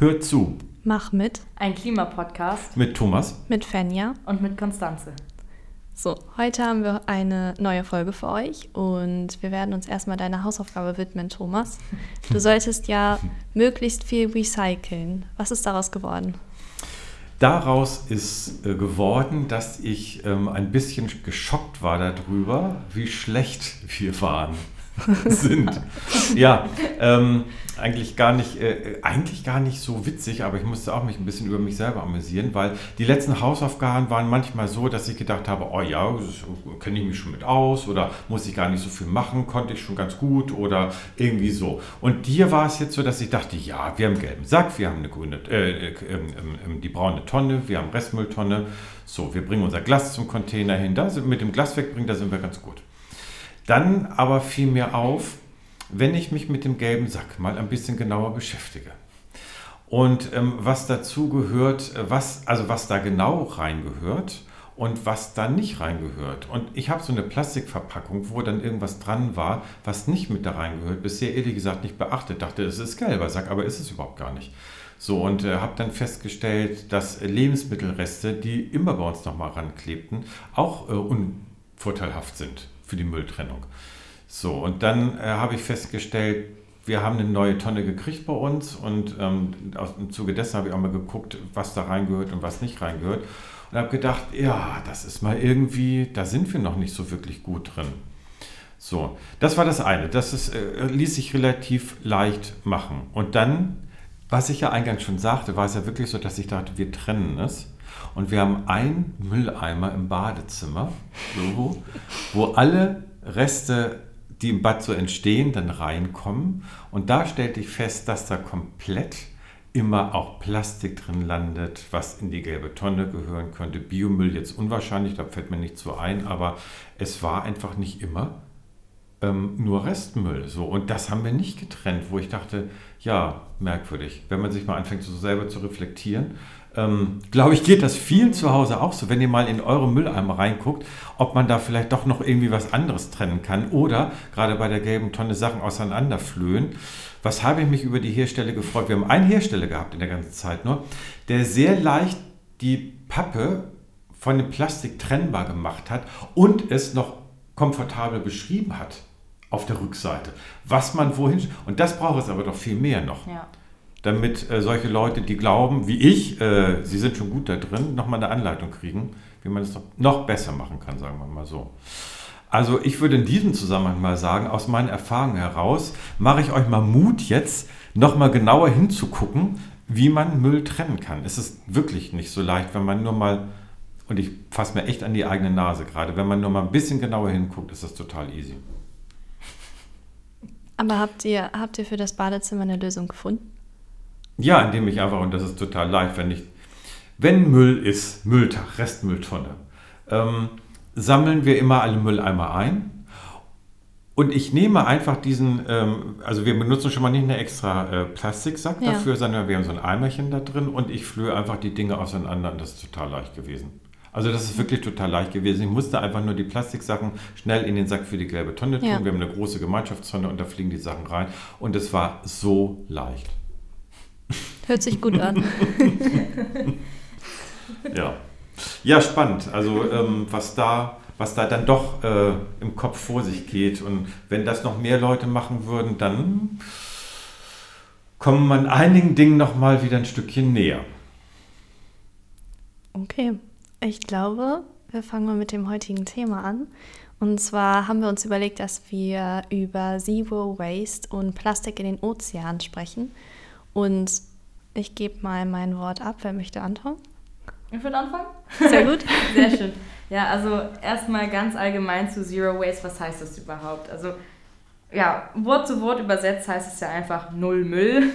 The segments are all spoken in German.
Hört zu. Mach mit. Ein Klimapodcast. Mit Thomas. Mit Fenja. Und mit Konstanze. So, heute haben wir eine neue Folge für euch und wir werden uns erstmal deiner Hausaufgabe widmen, Thomas. Du solltest ja möglichst viel recyceln. Was ist daraus geworden? Daraus ist äh, geworden, dass ich ähm, ein bisschen geschockt war darüber, wie schlecht wir waren. sind. Ja, ähm, eigentlich gar nicht, äh, eigentlich gar nicht so witzig, aber ich musste auch mich ein bisschen über mich selber amüsieren, weil die letzten Hausaufgaben waren manchmal so, dass ich gedacht habe, oh ja, kenne ich mich schon mit aus oder muss ich gar nicht so viel machen, konnte ich schon ganz gut oder irgendwie so. Und dir war es jetzt so, dass ich dachte, ja, wir haben gelben Sack, wir haben eine grüne, äh, äh, äh, die braune Tonne, wir haben Restmülltonne. So, wir bringen unser Glas zum Container hin. Da sind, mit dem Glas wegbringen, da sind wir ganz gut. Dann aber fiel mir auf, wenn ich mich mit dem gelben Sack mal ein bisschen genauer beschäftige. Und ähm, was dazu gehört, äh, was, also was da genau reingehört und was da nicht reingehört. Und ich habe so eine Plastikverpackung, wo dann irgendwas dran war, was nicht mit da reingehört. Bisher ehrlich gesagt nicht beachtet. Dachte, es ist gelber Sack, aber ist es überhaupt gar nicht. So, und äh, habe dann festgestellt, dass Lebensmittelreste, die immer bei uns nochmal ranklebten, auch äh, unvorteilhaft sind für die Mülltrennung. So, und dann äh, habe ich festgestellt, wir haben eine neue Tonne gekriegt bei uns und ähm, aus, im Zuge dessen habe ich auch mal geguckt, was da reingehört und was nicht reingehört. Und habe gedacht, ja, das ist mal irgendwie, da sind wir noch nicht so wirklich gut drin. So, das war das eine. Das ist, äh, ließ sich relativ leicht machen. Und dann, was ich ja eingangs schon sagte, war es ja wirklich so, dass ich dachte, wir trennen es. Und wir haben einen Mülleimer im Badezimmer, so, wo alle Reste, die im Bad so entstehen, dann reinkommen. Und da stellte ich fest, dass da komplett immer auch Plastik drin landet, was in die gelbe Tonne gehören könnte. Biomüll jetzt unwahrscheinlich, da fällt mir nicht so ein, aber es war einfach nicht immer ähm, nur Restmüll. So. Und das haben wir nicht getrennt, wo ich dachte, ja, merkwürdig. Wenn man sich mal anfängt, so selber zu reflektieren, ähm, glaube ich, geht das vielen zu Hause auch so, wenn ihr mal in eure Mülleimer reinguckt, ob man da vielleicht doch noch irgendwie was anderes trennen kann oder gerade bei der gelben Tonne Sachen auseinanderflöhen. Was habe ich mich über die Hersteller gefreut? Wir haben einen Hersteller gehabt in der ganzen Zeit nur, der sehr leicht die Pappe von dem Plastik trennbar gemacht hat und es noch komfortabel beschrieben hat auf der Rückseite, was man wohin. Und das braucht es aber doch viel mehr noch. Ja damit äh, solche Leute, die glauben, wie ich, äh, sie sind schon gut da drin, nochmal eine Anleitung kriegen, wie man es noch besser machen kann, sagen wir mal so. Also ich würde in diesem Zusammenhang mal sagen, aus meinen Erfahrungen heraus, mache ich euch mal Mut jetzt, nochmal genauer hinzugucken, wie man Müll trennen kann. Es ist wirklich nicht so leicht, wenn man nur mal, und ich fasse mir echt an die eigene Nase gerade, wenn man nur mal ein bisschen genauer hinguckt, ist das total easy. Aber habt ihr, habt ihr für das Badezimmer eine Lösung gefunden? Ja, indem ich einfach, und das ist total leicht, wenn ich, wenn Müll ist, Mülltag, Restmülltonne, ähm, sammeln wir immer alle Mülleimer ein. Und ich nehme einfach diesen, ähm, also wir benutzen schon mal nicht einen extra äh, Plastiksack ja. dafür, sondern wir haben so ein Eimerchen da drin und ich flöhe einfach die Dinge auseinander und das ist total leicht gewesen. Also das ist wirklich total leicht gewesen. Ich musste einfach nur die Plastiksachen schnell in den Sack für die gelbe Tonne tun. Ja. Wir haben eine große Gemeinschaftstonne und da fliegen die Sachen rein. Und es war so leicht. Hört sich gut an. ja. Ja, spannend. Also ähm, was da was da dann doch äh, im Kopf vor sich geht. Und wenn das noch mehr Leute machen würden, dann kommt man einigen Dingen noch mal wieder ein Stückchen näher. Okay, ich glaube, wir fangen mal mit dem heutigen Thema an. Und zwar haben wir uns überlegt, dass wir über Zero Waste und Plastik in den Ozeanen sprechen. Und ich gebe mal mein Wort ab. Wer möchte anfangen? Ich würde anfangen. Sehr gut. Sehr schön. Ja, also erstmal ganz allgemein zu Zero Waste. Was heißt das überhaupt? Also, ja, Wort zu Wort übersetzt heißt es ja einfach Null Müll.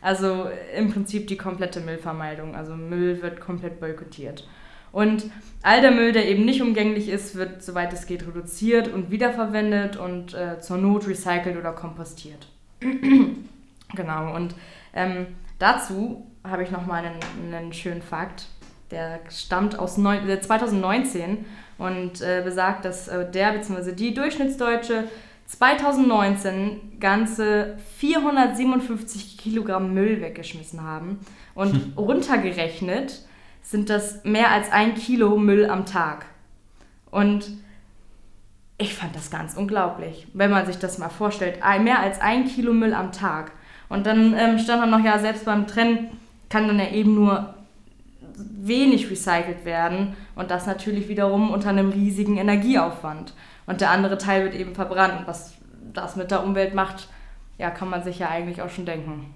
Also im Prinzip die komplette Müllvermeidung. Also Müll wird komplett boykottiert. Und all der Müll, der eben nicht umgänglich ist, wird, soweit es geht, reduziert und wiederverwendet und äh, zur Not recycelt oder kompostiert. genau. Und ähm, Dazu habe ich nochmal einen, einen schönen Fakt. Der stammt aus 2019 und äh, besagt, dass äh, der bzw. die Durchschnittsdeutsche 2019 ganze 457 Kilogramm Müll weggeschmissen haben. Und hm. runtergerechnet sind das mehr als ein Kilo Müll am Tag. Und ich fand das ganz unglaublich, wenn man sich das mal vorstellt. Mehr als ein Kilo Müll am Tag. Und dann ähm, stand dann noch, ja, selbst beim Trennen kann dann ja eben nur wenig recycelt werden und das natürlich wiederum unter einem riesigen Energieaufwand. Und der andere Teil wird eben verbrannt. Und was das mit der Umwelt macht, ja, kann man sich ja eigentlich auch schon denken.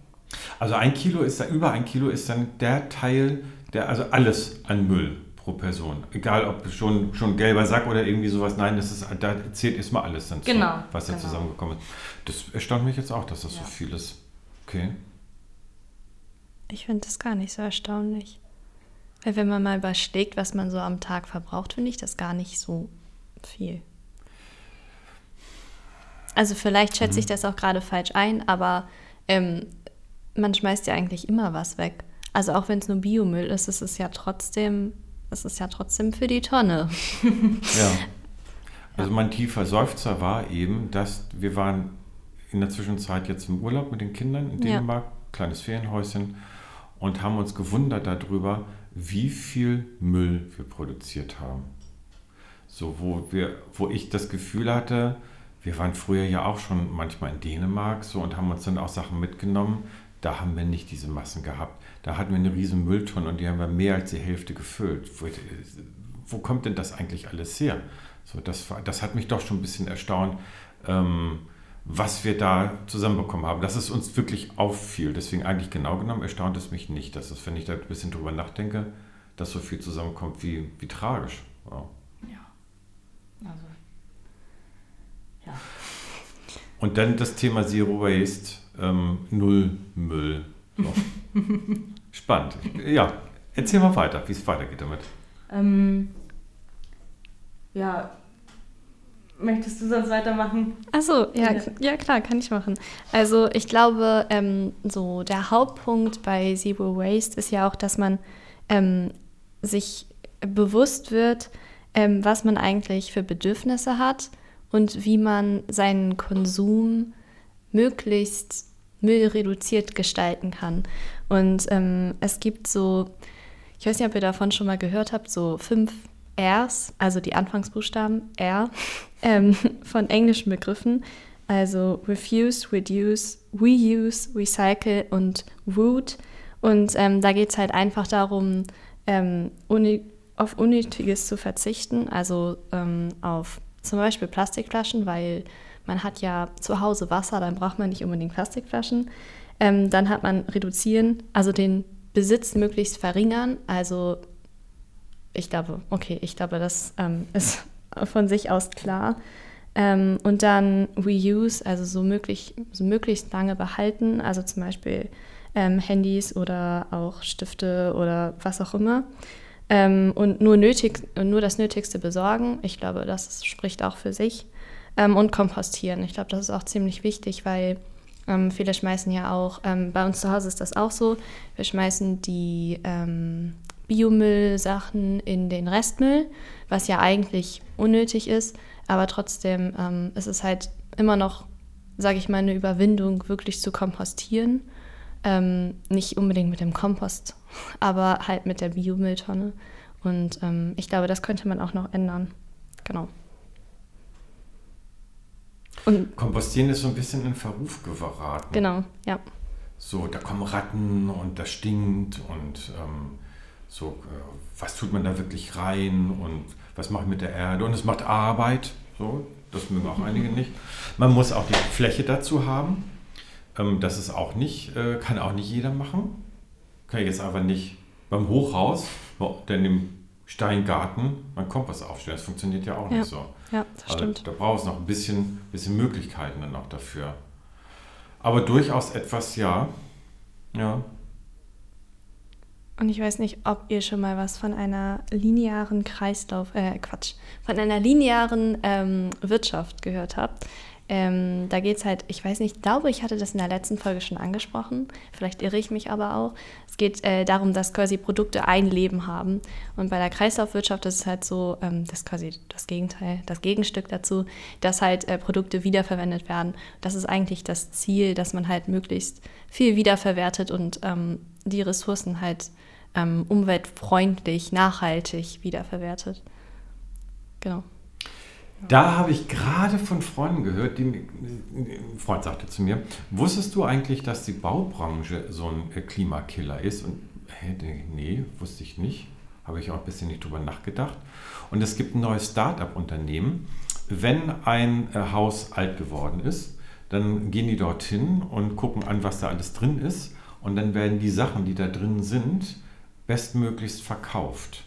Also ein Kilo ist da, über ein Kilo ist dann der Teil, der, also alles an Müll pro Person. Egal ob schon, schon gelber Sack oder irgendwie sowas. Nein, das ist, da zählt erstmal alles dann genau, zu, was da genau. zusammengekommen ist. Das erstaunt mich jetzt auch, dass das ja. so viel ist. Okay. Ich finde das gar nicht so erstaunlich. Weil wenn man mal überschlägt, was man so am Tag verbraucht, finde ich das gar nicht so viel. Also vielleicht schätze ich mhm. das auch gerade falsch ein, aber ähm, man schmeißt ja eigentlich immer was weg. Also auch wenn es nur Biomüll ist, ist es ja trotzdem, ist es ja trotzdem für die Tonne. ja. Also mein tiefer Seufzer war eben, dass wir waren in der Zwischenzeit jetzt im Urlaub mit den Kindern in Dänemark, ja. kleines Ferienhäuschen, und haben uns gewundert darüber, wie viel Müll wir produziert haben. So, wo, wir, wo ich das Gefühl hatte, wir waren früher ja auch schon manchmal in Dänemark so und haben uns dann auch Sachen mitgenommen. Da haben wir nicht diese Massen gehabt. Da hatten wir eine riesen Mülltonne und die haben wir mehr als die Hälfte gefüllt. Wo, wo kommt denn das eigentlich alles her? So, das, das hat mich doch schon ein bisschen erstaunt, ähm, was wir da zusammenbekommen haben. Dass es uns wirklich auffiel. Deswegen eigentlich genau genommen erstaunt es mich nicht, dass es, wenn ich da ein bisschen drüber nachdenke, dass so viel zusammenkommt, wie, wie tragisch. Wow. Ja. Also ja. Und dann das Thema Zero Waste, ähm, Null Müll. So. Spannend. Ja, erzähl mal weiter, wie es weitergeht damit. Ähm, ja, möchtest du sonst weitermachen? Achso, ja, ja, ja. klar, kann ich machen. Also ich glaube, ähm, so der Hauptpunkt bei Zero Waste ist ja auch, dass man ähm, sich bewusst wird, ähm, was man eigentlich für Bedürfnisse hat und wie man seinen Konsum möglichst müllreduziert gestalten kann. Und ähm, es gibt so, ich weiß nicht, ob ihr davon schon mal gehört habt, so fünf Rs, also die Anfangsbuchstaben R ähm, von englischen Begriffen, also Refuse, Reduce, Reuse, Recycle und Root. Und ähm, da geht es halt einfach darum, ähm, auf Unnötiges zu verzichten, also ähm, auf zum Beispiel Plastikflaschen, weil man hat ja zu Hause Wasser, dann braucht man nicht unbedingt Plastikflaschen. Ähm, dann hat man reduzieren, also den Besitz möglichst verringern. Also ich glaube, okay, ich glaube, das ähm, ist von sich aus klar. Ähm, und dann Reuse, also so, möglich, so möglichst lange behalten, also zum Beispiel ähm, Handys oder auch Stifte oder was auch immer ähm, und nur, nötig, nur das Nötigste besorgen. Ich glaube, das spricht auch für sich. Ähm, und kompostieren. Ich glaube, das ist auch ziemlich wichtig, weil ähm, viele schmeißen ja auch, bei uns zu Hause ist das auch so, wir schmeißen die Biomüllsachen in den Restmüll, was ja eigentlich unnötig ist, aber trotzdem ähm, ist es halt immer noch, sage ich mal, eine Überwindung, wirklich zu kompostieren. Ähm, nicht unbedingt mit dem Kompost, aber halt mit der Biomülltonne. Und ähm, ich glaube, das könnte man auch noch ändern. Genau. Und Kompostieren ist so ein bisschen in Verruf geraten. Genau, ja. So, da kommen Ratten und das stinkt und ähm, so, äh, was tut man da wirklich rein und was macht mit der Erde und es macht Arbeit. So, das mögen auch einige nicht. Man muss auch die Fläche dazu haben. Ähm, das ist auch nicht, äh, kann auch nicht jeder machen. Kann ich jetzt einfach nicht beim Hochhaus, denn im Steingarten mein Kompass aufstellen. Das funktioniert ja auch ja. nicht so. Ja, das also, stimmt. Da braucht es noch ein bisschen, bisschen Möglichkeiten dann noch dafür. Aber durchaus etwas, ja. Ja. Und ich weiß nicht, ob ihr schon mal was von einer linearen Kreislauf, äh, Quatsch, von einer linearen ähm, Wirtschaft gehört habt. Ähm, da geht es halt, ich weiß nicht, ich glaube, ich hatte das in der letzten Folge schon angesprochen, vielleicht irre ich mich aber auch. Es geht äh, darum, dass quasi Produkte ein Leben haben. Und bei der Kreislaufwirtschaft ist es halt so, ähm, das ist quasi das Gegenteil, das Gegenstück dazu, dass halt äh, Produkte wiederverwendet werden. Das ist eigentlich das Ziel, dass man halt möglichst viel wiederverwertet und ähm, die Ressourcen halt ähm, umweltfreundlich, nachhaltig wiederverwertet. Genau. Da habe ich gerade von Freunden gehört, die, ein Freund sagte zu mir, wusstest du eigentlich, dass die Baubranche so ein äh, Klimakiller ist? Und nee, wusste ich nicht. Habe ich auch ein bisschen nicht drüber nachgedacht. Und es gibt ein neues Start-up-Unternehmen. Wenn ein äh, Haus alt geworden ist, dann gehen die dorthin und gucken an, was da alles drin ist. Und dann werden die Sachen, die da drin sind, bestmöglichst verkauft.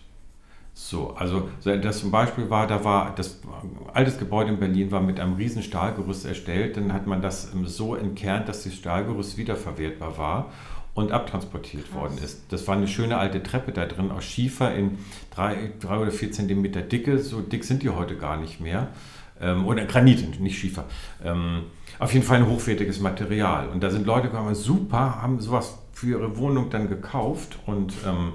So, also das zum Beispiel war, da war das altes Gebäude in Berlin war mit einem riesen Stahlgerüst erstellt, dann hat man das ähm, so entkernt, dass das Stahlgerüst wiederverwertbar war und abtransportiert Krass. worden ist. Das war eine schöne alte Treppe da drin aus Schiefer in drei, drei oder vier Zentimeter Dicke, so dick sind die heute gar nicht mehr. Ähm, oder Granit, nicht Schiefer. Ähm, auf jeden Fall ein hochwertiges Material. Und da sind Leute gekommen, super, haben sowas für ihre Wohnung dann gekauft und ähm,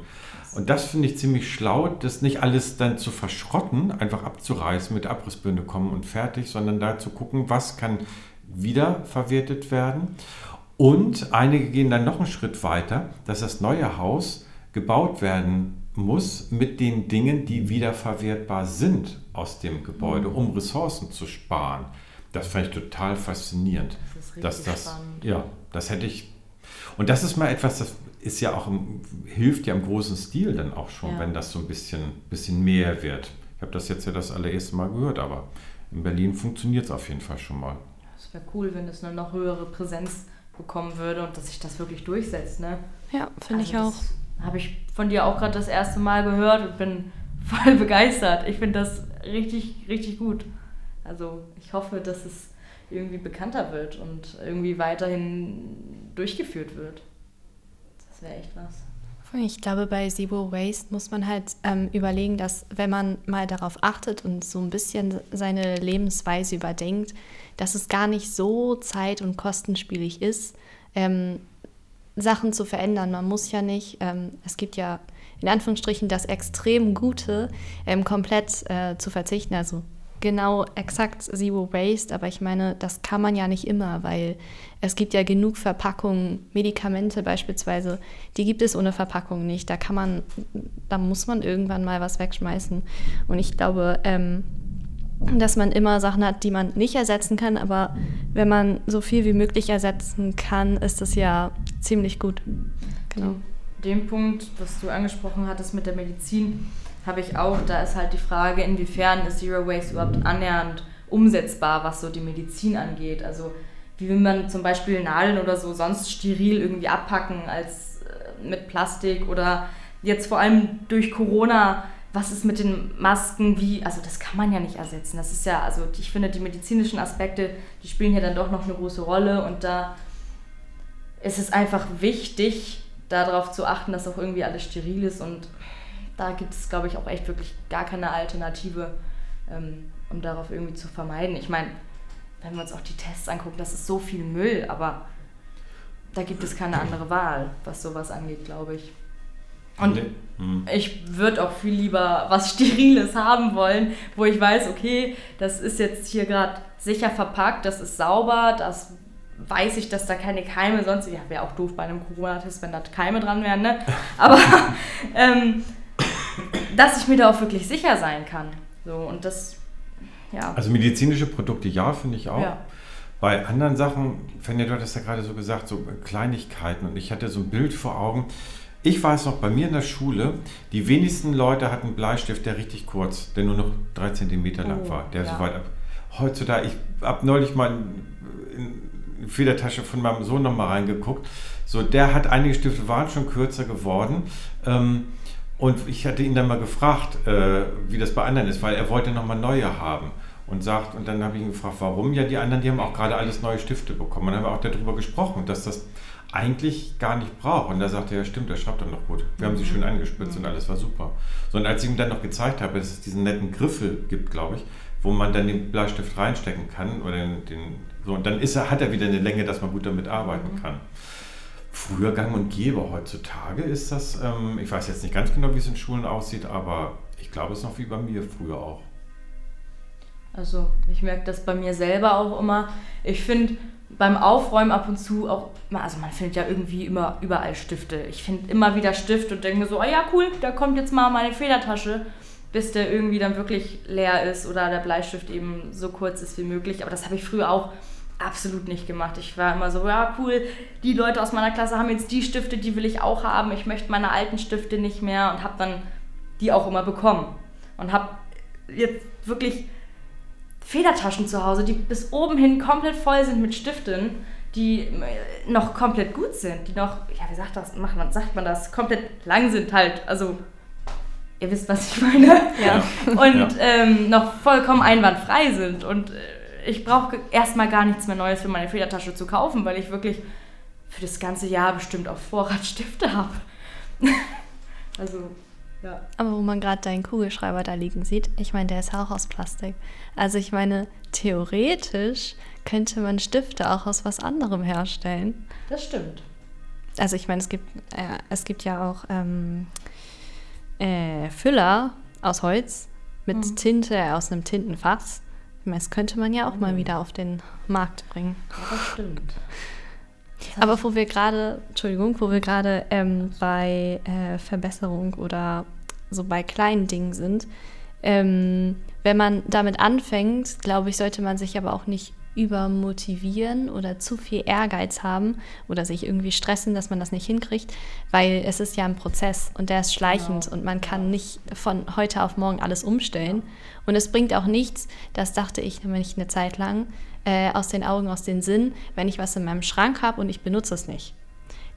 und das finde ich ziemlich schlau, das nicht alles dann zu verschrotten, einfach abzureißen, mit Abrissbirne kommen und fertig, sondern da zu gucken, was kann wiederverwertet werden. Und einige gehen dann noch einen Schritt weiter, dass das neue Haus gebaut werden muss mit den Dingen, die wiederverwertbar sind aus dem Gebäude, um Ressourcen zu sparen. Das fand ich total faszinierend. Das ist richtig dass das, spannend. Ja, das hätte ich. Und das ist mal etwas, das ist ja auch, hilft ja im großen Stil dann auch schon, ja. wenn das so ein bisschen, bisschen mehr wird. Ich habe das jetzt ja das allererste Mal gehört, aber in Berlin funktioniert es auf jeden Fall schon mal. Es wäre cool, wenn es eine noch höhere Präsenz bekommen würde und dass sich das wirklich durchsetzt. Ne? Ja, finde also ich auch. Habe ich von dir auch gerade das erste Mal gehört und bin voll begeistert. Ich finde das richtig, richtig gut. Also ich hoffe, dass es irgendwie bekannter wird und irgendwie weiterhin durchgeführt wird wäre echt was. Ich glaube, bei Zero Waste muss man halt ähm, überlegen, dass wenn man mal darauf achtet und so ein bisschen seine Lebensweise überdenkt, dass es gar nicht so zeit- und kostenspielig ist, ähm, Sachen zu verändern. Man muss ja nicht, ähm, es gibt ja in Anführungsstrichen das extrem Gute, ähm, komplett äh, zu verzichten. Also genau exakt Zero Waste, aber ich meine, das kann man ja nicht immer, weil es gibt ja genug Verpackungen, Medikamente beispielsweise, die gibt es ohne Verpackung nicht. Da kann man, da muss man irgendwann mal was wegschmeißen. Und ich glaube, ähm, dass man immer Sachen hat, die man nicht ersetzen kann, aber wenn man so viel wie möglich ersetzen kann, ist das ja ziemlich gut. Genau. Den Punkt, was du angesprochen hattest mit der Medizin, habe ich auch. Da ist halt die Frage, inwiefern ist Zero Waste überhaupt annähernd umsetzbar, was so die Medizin angeht. Also wie will man zum Beispiel Nadeln oder so sonst steril irgendwie abpacken als äh, mit Plastik oder jetzt vor allem durch Corona, was ist mit den Masken, wie, also das kann man ja nicht ersetzen. Das ist ja, also ich finde, die medizinischen Aspekte, die spielen hier dann doch noch eine große Rolle und da ist es einfach wichtig, darauf zu achten, dass auch irgendwie alles steril ist und da gibt es, glaube ich, auch echt wirklich gar keine Alternative, ähm, um darauf irgendwie zu vermeiden. Ich meine, wenn wir uns auch die Tests angucken, das ist so viel Müll, aber da gibt es keine andere Wahl, was sowas angeht, glaube ich. Und hm. ich würde auch viel lieber was Steriles haben wollen, wo ich weiß, okay, das ist jetzt hier gerade sicher verpackt, das ist sauber, das weiß ich, dass da keine Keime sonst, ja, wäre auch doof bei einem Corona-Test, wenn da Keime dran wären, ne? Aber ähm, dass ich mir da auch wirklich sicher sein kann. So, und das, ja. Also medizinische Produkte, ja, finde ich auch. Ja. Bei anderen Sachen, Fenja, du hattest ja gerade so gesagt, so Kleinigkeiten. Und ich hatte so ein Bild vor Augen. Ich weiß noch, bei mir in der Schule, die wenigsten Leute hatten einen Bleistift, der richtig kurz, der nur noch drei Zentimeter lang oh, war, der ja. so weit ab. Heutzutage, ich habe neulich mal in Federtasche von meinem Sohn nochmal reingeguckt. So, der hat einige Stifte, waren schon kürzer geworden. Ähm, und ich hatte ihn dann mal gefragt, äh, wie das bei anderen ist, weil er wollte nochmal neue haben. Und sagt, und dann habe ich ihn gefragt, warum? Ja, die anderen, die haben auch gerade alles neue Stifte bekommen. Und dann haben wir auch darüber gesprochen, dass das eigentlich gar nicht braucht. Und da sagte er, ja stimmt, er schreibt dann noch gut. Wir haben sie schön angespitzt und alles war super. So, und als ich ihm dann noch gezeigt habe, dass es diesen netten Griffel gibt, glaube ich, wo man dann den Bleistift reinstecken kann oder den, den so und dann ist er, hat er wieder eine Länge, dass man gut damit arbeiten kann. Früher gang und gäbe, heutzutage ist das, ähm, ich weiß jetzt nicht ganz genau, wie es in Schulen aussieht, aber ich glaube, es ist noch wie bei mir früher auch. Also ich merke das bei mir selber auch immer. Ich finde beim Aufräumen ab und zu auch, also man findet ja irgendwie immer überall Stifte. Ich finde immer wieder Stift und denke mir so, oh ja cool, da kommt jetzt mal meine Federtasche, bis der irgendwie dann wirklich leer ist oder der Bleistift eben so kurz ist wie möglich. Aber das habe ich früher auch absolut nicht gemacht. Ich war immer so, ja cool, die Leute aus meiner Klasse haben jetzt die Stifte, die will ich auch haben. Ich möchte meine alten Stifte nicht mehr und habe dann die auch immer bekommen. Und habe jetzt wirklich Federtaschen zu Hause, die bis oben hin komplett voll sind mit Stiften, die äh, noch komplett gut sind, die noch, ja, wie sagt, das, macht man, sagt man das, komplett lang sind halt. Also, ihr wisst, was ich meine. Ja. Und ja. Ähm, noch vollkommen einwandfrei sind. Und äh, ich brauche erstmal gar nichts mehr Neues für meine Federtasche zu kaufen, weil ich wirklich für das ganze Jahr bestimmt auf Vorrat Stifte habe. also, ja. Aber wo man gerade deinen Kugelschreiber da liegen sieht, ich meine, der ist auch aus Plastik. Also ich meine, theoretisch könnte man Stifte auch aus was anderem herstellen. Das stimmt. Also ich meine, es gibt, äh, es gibt ja auch ähm, äh, Füller aus Holz mit mhm. Tinte aus einem Tintenfass. Das könnte man ja auch mhm. mal wieder auf den Markt bringen. Ja, das stimmt. Aber wo wir gerade, Entschuldigung, wo wir gerade ähm, bei äh, Verbesserung oder so bei kleinen Dingen sind, ähm, wenn man damit anfängt, glaube ich, sollte man sich aber auch nicht übermotivieren oder zu viel Ehrgeiz haben oder sich irgendwie stressen, dass man das nicht hinkriegt, weil es ist ja ein Prozess und der ist schleichend genau. und man kann nicht von heute auf morgen alles umstellen. Und es bringt auch nichts, das dachte ich nämlich eine Zeit lang, äh, aus den Augen, aus den Sinn, wenn ich was in meinem Schrank habe und ich benutze es nicht.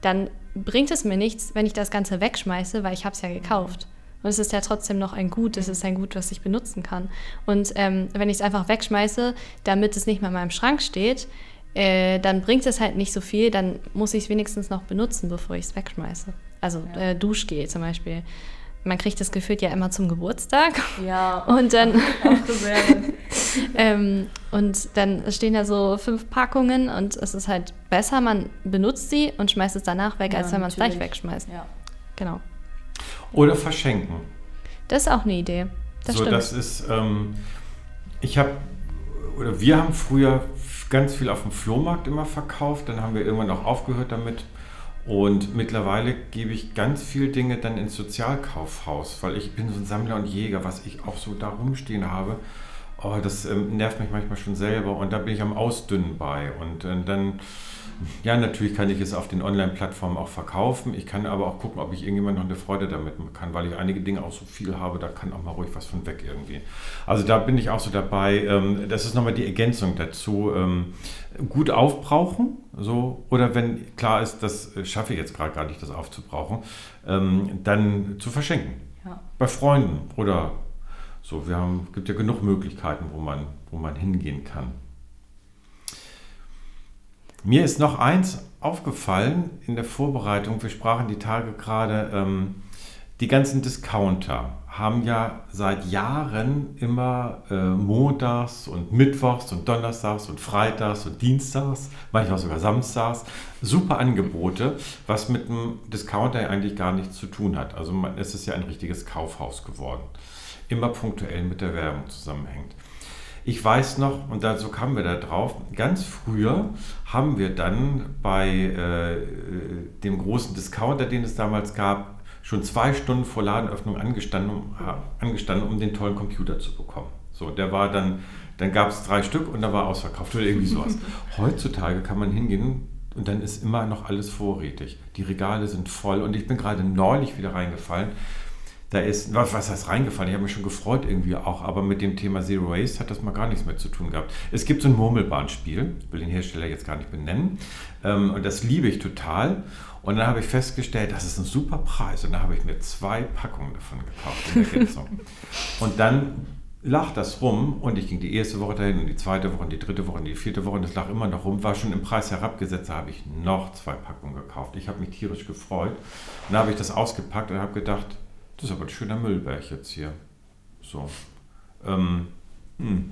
Dann bringt es mir nichts, wenn ich das Ganze wegschmeiße, weil ich habe es ja gekauft. Und es ist ja trotzdem noch ein Gut, es ist ein Gut, was ich benutzen kann. Und ähm, wenn ich es einfach wegschmeiße, damit es nicht mehr in meinem Schrank steht, äh, dann bringt es halt nicht so viel, dann muss ich es wenigstens noch benutzen, bevor ich es wegschmeiße. Also ja. äh, Duschgel zum Beispiel man kriegt das Gefühl ja immer zum Geburtstag. Ja. Und dann, ähm, und dann stehen da so fünf Packungen und es ist halt besser, man benutzt sie und schmeißt es danach weg, ja, als wenn man es gleich wegschmeißt. Ja. Genau. Oder verschenken. Das ist auch eine Idee. Das so, stimmt. das ist, ähm, ich habe, oder wir haben früher ganz viel auf dem Flohmarkt immer verkauft, dann haben wir irgendwann auch aufgehört damit und mittlerweile gebe ich ganz viele Dinge dann ins Sozialkaufhaus, weil ich bin so ein Sammler und Jäger, was ich auch so da rumstehen habe. Oh, das ähm, nervt mich manchmal schon selber und da bin ich am Ausdünnen bei. Und äh, dann ja, natürlich kann ich es auf den Online-Plattformen auch verkaufen. Ich kann aber auch gucken, ob ich irgendjemand noch eine Freude damit kann, weil ich einige Dinge auch so viel habe, da kann auch mal ruhig was von weg irgendwie. Also da bin ich auch so dabei. Ähm, das ist nochmal die Ergänzung dazu. Ähm, gut aufbrauchen, so, oder wenn klar ist, das schaffe ich jetzt gerade gar nicht, das aufzubrauchen, ähm, dann zu verschenken. Ja. Bei Freunden oder so. Wir haben, gibt ja genug Möglichkeiten, wo man, wo man hingehen kann. Mir ist noch eins aufgefallen in der Vorbereitung. Wir sprachen die Tage gerade, ähm, die ganzen Discounter haben ja seit Jahren immer äh, montags und mittwochs und donnerstags und freitags und dienstags, manchmal sogar samstags, super Angebote, was mit einem Discounter eigentlich gar nichts zu tun hat. Also man, es ist ja ein richtiges Kaufhaus geworden. Immer punktuell mit der Werbung zusammenhängt. Ich weiß noch, und da, so kamen wir da drauf, ganz früher haben wir dann bei äh, dem großen Discounter, den es damals gab, schon zwei Stunden vor Ladenöffnung angestanden, angestanden um den tollen Computer zu bekommen. So, der war dann, dann gab es drei Stück und da war ausverkauft oder irgendwie sowas. Heutzutage kann man hingehen und dann ist immer noch alles vorrätig. Die Regale sind voll und ich bin gerade neulich wieder reingefallen da ist, was, was heißt reingefallen? Ich habe mich schon gefreut irgendwie auch, aber mit dem Thema Zero Waste hat das mal gar nichts mehr zu tun gehabt. Es gibt so ein Murmelbahnspiel, ich will den Hersteller jetzt gar nicht benennen, ähm, und das liebe ich total. Und dann habe ich festgestellt, das ist ein super Preis. Und dann habe ich mir zwei Packungen davon gekauft in Ergänzung. und dann lag das rum und ich ging die erste Woche dahin und die zweite Woche und die dritte Woche und die vierte Woche und es lag immer noch rum, war schon im Preis herabgesetzt, da habe ich noch zwei Packungen gekauft. Ich habe mich tierisch gefreut. Und dann habe ich das ausgepackt und habe gedacht, das ist aber ein schöner Müllberg jetzt hier. So. Ähm, Hm.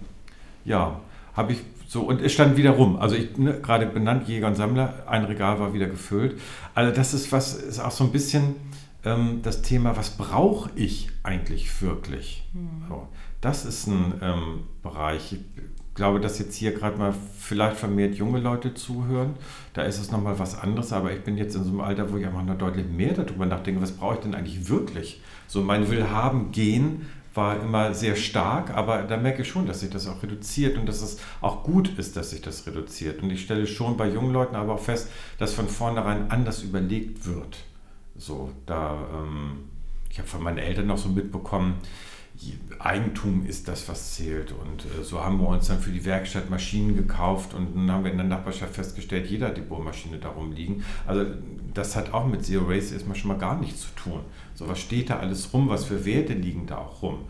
Ja, habe ich so, und es stand wieder rum. Also ich ne, gerade benannt, Jäger und Sammler, ein Regal war wieder gefüllt. Also das ist was, ist auch so ein bisschen ähm, das Thema, was brauche ich eigentlich wirklich? Mhm. So, das ist ein ähm, Bereich. Ich glaube, dass jetzt hier gerade mal vielleicht vermehrt junge Leute zuhören. Da ist es nochmal was anderes, aber ich bin jetzt in so einem Alter, wo ich einfach noch deutlich mehr darüber nachdenke, was brauche ich denn eigentlich wirklich? So mein Willhaben gehen war immer sehr stark, aber da merke ich schon, dass sich das auch reduziert und dass es auch gut ist, dass sich das reduziert. Und ich stelle schon bei jungen Leuten aber auch fest, dass von vornherein anders überlegt wird. So, da, ähm, ich habe von meinen Eltern noch so mitbekommen, Eigentum ist das, was zählt. Und äh, so haben wir uns dann für die Werkstatt Maschinen gekauft und dann haben wir in der Nachbarschaft festgestellt, jeder hat die Bohrmaschine darum liegen. Also das hat auch mit Zero Waste erstmal schon mal gar nichts zu tun. So was steht da alles rum, was für Werte liegen da auch rum.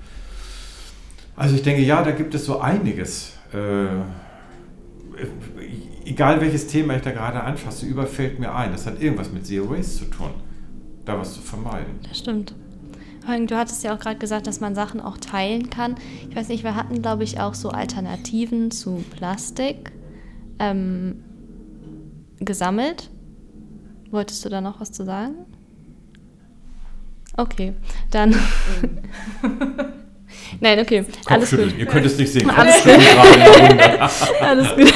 Also ich denke, ja, da gibt es so einiges. Äh, egal welches Thema ich da gerade anfasse, überfällt mir ein. Das hat irgendwas mit Zero Waste zu tun, da was zu vermeiden. Das stimmt. Du hattest ja auch gerade gesagt, dass man Sachen auch teilen kann. Ich weiß nicht, wir hatten, glaube ich, auch so Alternativen zu Plastik ähm, gesammelt. Wolltest du da noch was zu sagen? Okay, dann. Nein, okay. Alles gut. Ihr könnt es nicht sehen. Alles gut. Alles gut.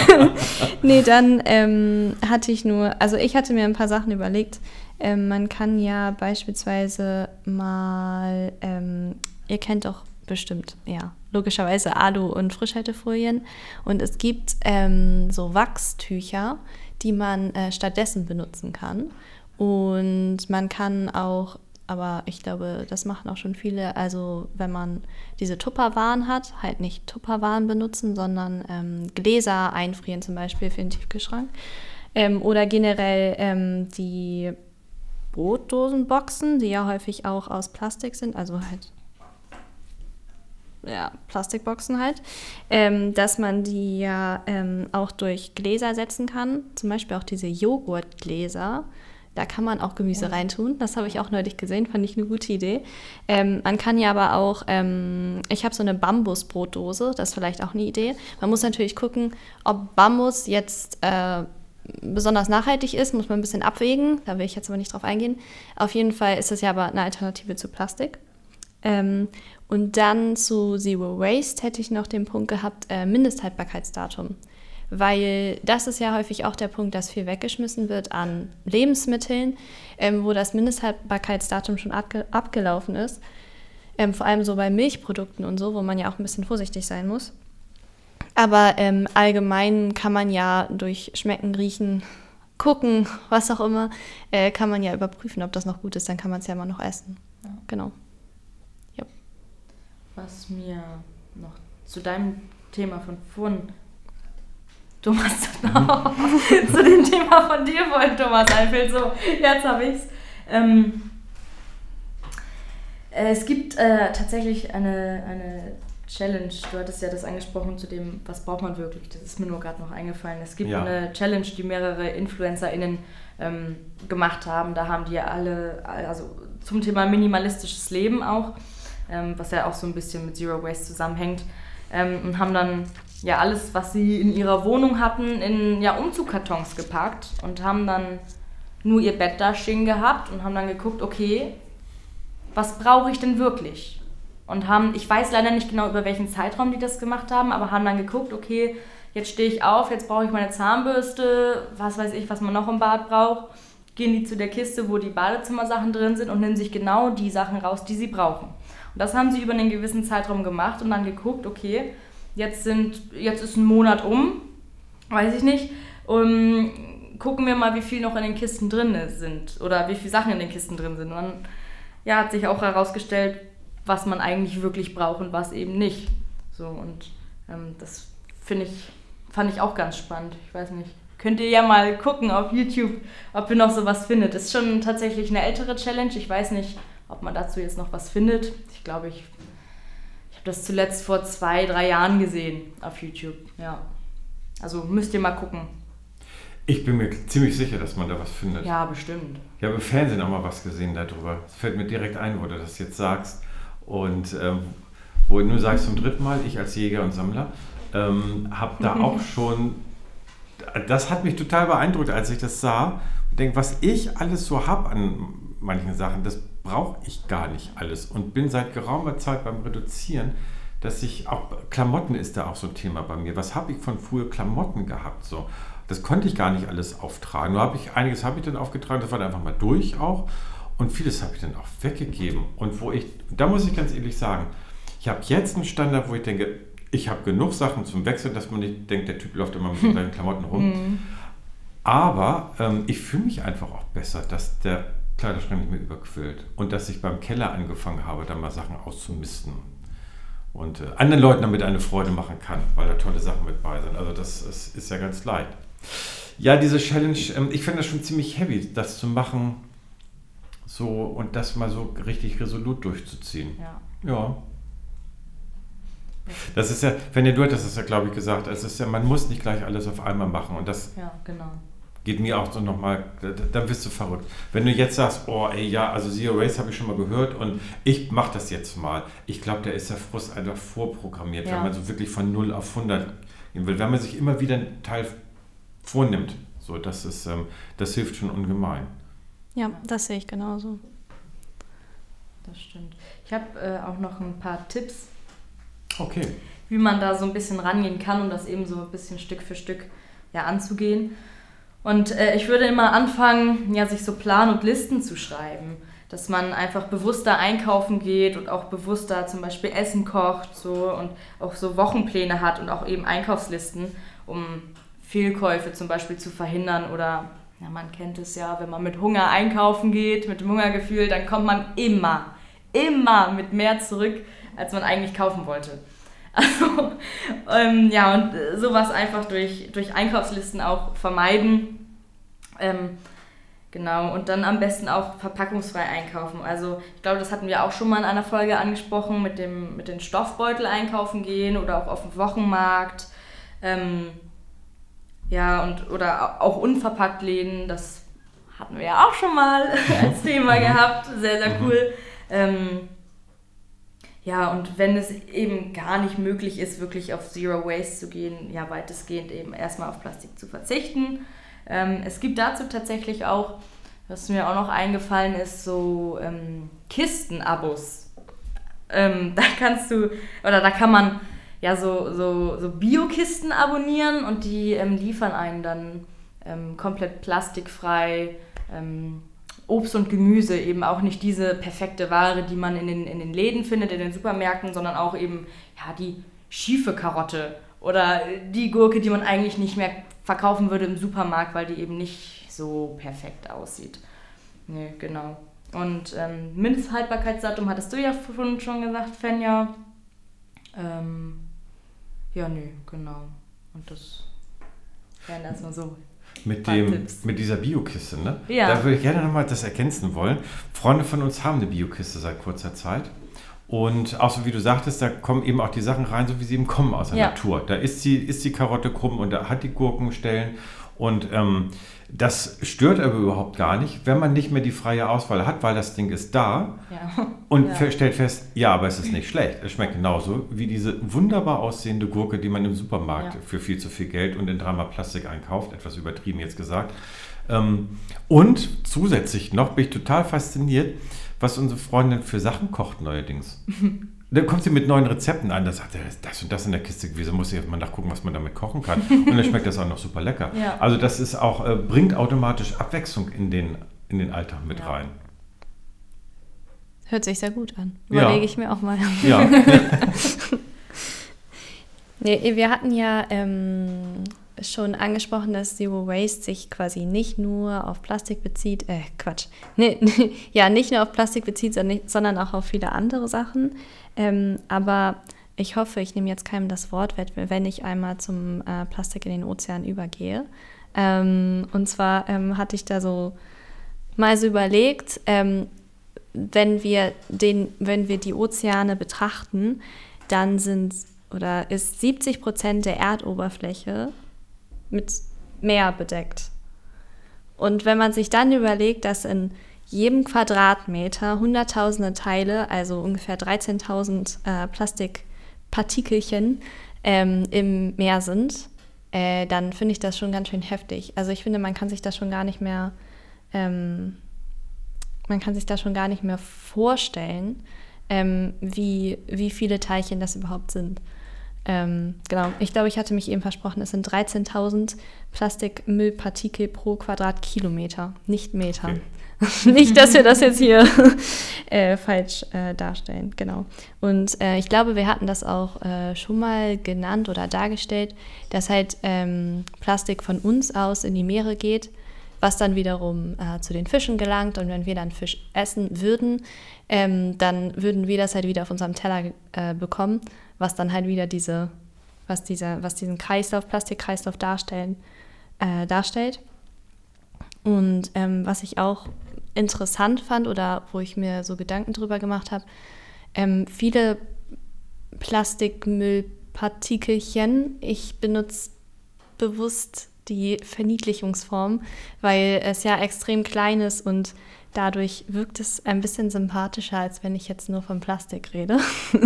nee, dann ähm, hatte ich nur, also ich hatte mir ein paar Sachen überlegt. Ähm, man kann ja beispielsweise mal, ähm, ihr kennt doch bestimmt, ja, logischerweise Alu- und Frischhaltefolien. Und es gibt ähm, so Wachstücher, die man äh, stattdessen benutzen kann. Und man kann auch aber ich glaube, das machen auch schon viele. Also wenn man diese Tupperwaren hat, halt nicht Tupperwaren benutzen, sondern ähm, Gläser einfrieren zum Beispiel für den Tiefkühlschrank. Ähm, oder generell ähm, die Brotdosenboxen, die ja häufig auch aus Plastik sind, also halt ja, Plastikboxen halt, ähm, dass man die ja ähm, auch durch Gläser setzen kann. Zum Beispiel auch diese Joghurtgläser da kann man auch Gemüse ja. reintun. Das habe ich auch neulich gesehen, fand ich eine gute Idee. Ähm, man kann ja aber auch, ähm, ich habe so eine Bambusbrotdose, das ist vielleicht auch eine Idee. Man muss natürlich gucken, ob Bambus jetzt äh, besonders nachhaltig ist, muss man ein bisschen abwägen. Da will ich jetzt aber nicht drauf eingehen. Auf jeden Fall ist es ja aber eine Alternative zu Plastik. Ähm, und dann zu Zero Waste hätte ich noch den Punkt gehabt, äh, Mindesthaltbarkeitsdatum weil das ist ja häufig auch der Punkt, dass viel weggeschmissen wird an Lebensmitteln, ähm, wo das Mindesthaltbarkeitsdatum schon abge abgelaufen ist. Ähm, vor allem so bei Milchprodukten und so, wo man ja auch ein bisschen vorsichtig sein muss. Aber ähm, allgemein kann man ja durch Schmecken, Riechen, Gucken, was auch immer, äh, kann man ja überprüfen, ob das noch gut ist. Dann kann man es ja immer noch essen. Ja. Genau. Ja. Was mir noch zu deinem Thema von vorhin Thomas, mhm. zu dem Thema von dir vorhin, Thomas, einfällt. So, jetzt habe ich ähm, äh, es gibt äh, tatsächlich eine, eine Challenge. Du hattest ja das angesprochen zu dem, was braucht man wirklich. Das ist mir nur gerade noch eingefallen. Es gibt ja. eine Challenge, die mehrere InfluencerInnen ähm, gemacht haben. Da haben die alle, also zum Thema minimalistisches Leben auch, ähm, was ja auch so ein bisschen mit Zero Waste zusammenhängt, ähm, und haben dann ja alles, was sie in ihrer Wohnung hatten, in ja, Umzugkartons gepackt und haben dann nur ihr Bett da stehen gehabt und haben dann geguckt, okay, was brauche ich denn wirklich? Und haben, ich weiß leider nicht genau, über welchen Zeitraum die das gemacht haben, aber haben dann geguckt, okay, jetzt stehe ich auf, jetzt brauche ich meine Zahnbürste, was weiß ich, was man noch im Bad braucht. Gehen die zu der Kiste, wo die Badezimmersachen drin sind und nehmen sich genau die Sachen raus, die sie brauchen. Und das haben sie über einen gewissen Zeitraum gemacht und dann geguckt, okay, Jetzt, sind, jetzt ist ein Monat um, weiß ich nicht. Um, gucken wir mal, wie viel noch in den Kisten drin sind oder wie viele Sachen in den Kisten drin sind. Und dann ja, hat sich auch herausgestellt, was man eigentlich wirklich braucht und was eben nicht. So und ähm, das finde ich, fand ich auch ganz spannend. Ich weiß nicht. Könnt ihr ja mal gucken auf YouTube, ob ihr noch sowas findet. Ist schon tatsächlich eine ältere Challenge. Ich weiß nicht, ob man dazu jetzt noch was findet. Ich glaube, ich habe das zuletzt vor zwei, drei Jahren gesehen auf YouTube. Ja. Also müsst ihr mal gucken. Ich bin mir ziemlich sicher, dass man da was findet. Ja, bestimmt. Ich habe im Fernsehen auch mal was gesehen darüber. Es fällt mir direkt ein, wo du das jetzt sagst. Und ähm, wo nur sage ich zum dritten Mal, ich als Jäger und Sammler, ähm, habe da auch schon, das hat mich total beeindruckt, als ich das sah. Und denke, was ich alles so habe an manchen Sachen, das brauche ich gar nicht alles. Und bin seit geraumer Zeit beim Reduzieren, dass ich auch, Klamotten ist da auch so ein Thema bei mir. Was habe ich von früher Klamotten gehabt? So. Das konnte ich gar nicht alles auftragen. Nur habe ich, einiges habe ich dann aufgetragen, das war dann einfach mal durch auch. Und vieles habe ich dann auch weggegeben. Und wo ich, da muss ich ganz ehrlich sagen, ich habe jetzt einen Standard, wo ich denke, ich habe genug Sachen zum Wechseln, dass man nicht denkt, der Typ läuft immer mit seinen Klamotten rum. Mhm. Aber ähm, ich fühle mich einfach auch besser, dass der Kleiderschrank nicht mehr überquillt und dass ich beim Keller angefangen habe, da mal Sachen auszumisten und äh, anderen Leuten damit eine Freude machen kann, weil da tolle Sachen mit bei sind. Also das ist, ist ja ganz leicht. Ja, diese Challenge, ähm, ich finde das schon ziemlich heavy, das zu machen so und das mal so richtig resolut durchzuziehen. Ja. ja. Das ist ja, wenn ihr du hattest es ja, glaube ich, gesagt, es ist ja, man muss nicht gleich alles auf einmal machen. Und das ja, genau. geht mir auch so nochmal, dann bist du verrückt. Wenn du jetzt sagst, oh ey, ja, also Zero Race habe ich schon mal gehört und ich mache das jetzt mal. Ich glaube, da ist der Frust einfach vorprogrammiert, ja. wenn man so wirklich von 0 auf 100 gehen will. Wenn man sich immer wieder einen Teil vornimmt, so, das, ist, ähm, das hilft schon ungemein. Ja, das sehe ich genauso. Das stimmt. Ich habe äh, auch noch ein paar Tipps Okay. Wie man da so ein bisschen rangehen kann, um das eben so ein bisschen Stück für Stück ja, anzugehen. Und äh, ich würde immer anfangen, ja, sich so Plan und Listen zu schreiben. Dass man einfach bewusster einkaufen geht und auch bewusster zum Beispiel Essen kocht so, und auch so Wochenpläne hat und auch eben Einkaufslisten, um Fehlkäufe zum Beispiel zu verhindern oder ja, man kennt es ja, wenn man mit Hunger einkaufen geht, mit dem Hungergefühl, dann kommt man immer, immer mit mehr zurück, als man eigentlich kaufen wollte. Also, ähm, ja, und sowas einfach durch, durch Einkaufslisten auch vermeiden. Ähm, genau, und dann am besten auch verpackungsfrei einkaufen. Also, ich glaube, das hatten wir auch schon mal in einer Folge angesprochen, mit, dem, mit den Stoffbeutel einkaufen gehen oder auch auf dem Wochenmarkt. Ähm, ja, und oder auch unverpackt Läden, das hatten wir ja auch schon mal als Thema gehabt. Sehr, sehr cool. Ähm, ja, und wenn es eben gar nicht möglich ist, wirklich auf Zero Waste zu gehen, ja, weitestgehend eben erstmal auf Plastik zu verzichten. Ähm, es gibt dazu tatsächlich auch, was mir auch noch eingefallen ist, so ähm, Kisten-Abos. Ähm, da kannst du, oder da kann man ja so, so, so Bio-Kisten abonnieren und die ähm, liefern einen dann ähm, komplett plastikfrei ähm, Obst und Gemüse, eben auch nicht diese perfekte Ware, die man in den, in den Läden findet, in den Supermärkten, sondern auch eben ja, die schiefe Karotte oder die Gurke, die man eigentlich nicht mehr verkaufen würde im Supermarkt, weil die eben nicht so perfekt aussieht. Nee, genau. Und ähm, Mindesthaltbarkeitsdatum hattest du ja schon gesagt, Fenja. Ähm, ja, nee, genau. Und das wären erstmal so mit, dem, mit dieser Biokiste, ne? Ja. Da würde ich gerne nochmal das ergänzen wollen. Freunde von uns haben eine Biokiste seit kurzer Zeit. Und auch so wie du sagtest, da kommen eben auch die Sachen rein, so wie sie eben kommen aus der ja. Natur. Da ist die, ist die Karotte krumm und da hat die Gurkenstellen. Und ähm, das stört aber überhaupt gar nicht, wenn man nicht mehr die freie Auswahl hat, weil das Ding ist da ja. und ja. stellt fest, ja, aber es ist nicht schlecht. Es schmeckt genauso wie diese wunderbar aussehende Gurke, die man im Supermarkt ja. für viel zu viel Geld und in dreimal Plastik einkauft, etwas übertrieben jetzt gesagt. Ähm, und zusätzlich noch bin ich total fasziniert, was unsere Freundin für Sachen kocht neuerdings. Dann kommt sie mit neuen Rezepten an, da sagt er, das und das in der Kiste gewesen, muss ich jetzt mal nachgucken, was man damit kochen kann. Und dann schmeckt das auch noch super lecker. Ja. Also das ist auch, äh, bringt automatisch Abwechslung in den, in den Alltag mit ja. rein. Hört sich sehr gut an. Überlege ja. ich mir auch mal. Ja. nee, wir hatten ja ähm, schon angesprochen, dass Zero Waste sich quasi nicht nur auf Plastik bezieht, äh, Quatsch, nee, ja, nicht nur auf Plastik bezieht, sondern auch auf viele andere Sachen. Ähm, aber ich hoffe, ich nehme jetzt keinem das Wort wenn ich einmal zum äh, Plastik in den Ozean übergehe. Ähm, und zwar ähm, hatte ich da so mal so überlegt, ähm, wenn wir den, wenn wir die Ozeane betrachten, dann sind oder ist 70 Prozent der Erdoberfläche mit Meer bedeckt. Und wenn man sich dann überlegt, dass in jedem Quadratmeter hunderttausende Teile, also ungefähr 13.000 äh, Plastikpartikelchen ähm, im Meer sind, äh, dann finde ich das schon ganz schön heftig. Also ich finde, man kann sich das schon gar nicht mehr, ähm, man kann sich das schon gar nicht mehr vorstellen, ähm, wie, wie viele Teilchen das überhaupt sind. Ähm, genau, ich glaube, ich hatte mich eben versprochen, es sind 13.000 Plastikmüllpartikel pro Quadratkilometer, nicht Meter. Okay. nicht, dass wir das jetzt hier äh, falsch äh, darstellen, genau. Und äh, ich glaube, wir hatten das auch äh, schon mal genannt oder dargestellt, dass halt ähm, Plastik von uns aus in die Meere geht, was dann wiederum äh, zu den Fischen gelangt. Und wenn wir dann Fisch essen würden, ähm, dann würden wir das halt wieder auf unserem Teller äh, bekommen, was dann halt wieder diese, was, dieser, was diesen Kreislauf, Plastikkreislauf darstellen, darstellt. Und ähm, was ich auch interessant fand oder wo ich mir so Gedanken drüber gemacht habe, ähm, viele Plastikmüllpartikelchen, ich benutze bewusst die Verniedlichungsform, weil es ja extrem klein ist und dadurch wirkt es ein bisschen sympathischer, als wenn ich jetzt nur von Plastik rede.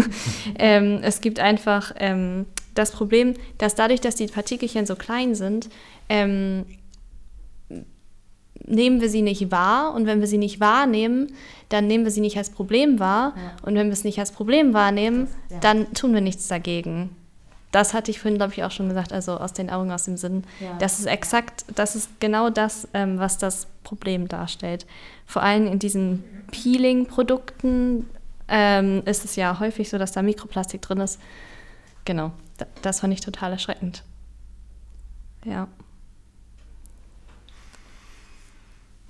ähm, es gibt einfach ähm, das Problem, dass dadurch, dass die Partikelchen so klein sind, ähm, nehmen wir sie nicht wahr und wenn wir sie nicht wahrnehmen, dann nehmen wir sie nicht als Problem wahr ja. und wenn wir es nicht als Problem wahrnehmen, das, ja. dann tun wir nichts dagegen. Das hatte ich vorhin, glaube ich, auch schon gesagt, also aus den Augen, aus dem Sinn. Ja. Das ist exakt, das ist genau das, ähm, was das Problem darstellt. Vor allem in diesen Peeling-Produkten ähm, ist es ja häufig so, dass da Mikroplastik drin ist. Genau, das fand ich total erschreckend. Ja.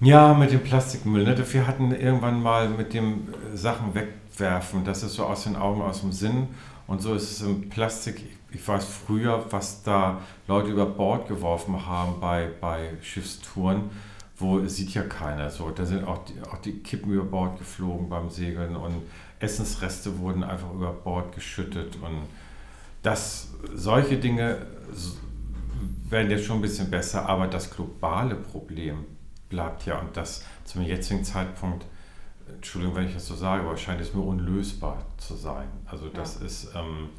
Ja, mit dem Plastikmüll. Ne? Wir hatten irgendwann mal mit dem äh, Sachen wegwerfen. Das ist so aus den Augen, aus dem Sinn. Und so ist es im Plastik. Ich weiß früher, was da Leute über Bord geworfen haben bei, bei Schiffstouren, wo sieht ja keiner. So, da sind auch die, auch die Kippen über Bord geflogen beim Segeln und Essensreste wurden einfach über Bord geschüttet. Und das, solche Dinge werden jetzt schon ein bisschen besser, aber das globale Problem, bleibt ja und das zum jetzigen Zeitpunkt, Entschuldigung, wenn ich das so sage, aber scheint es mir unlösbar zu sein. Also das ja. ist, ähm,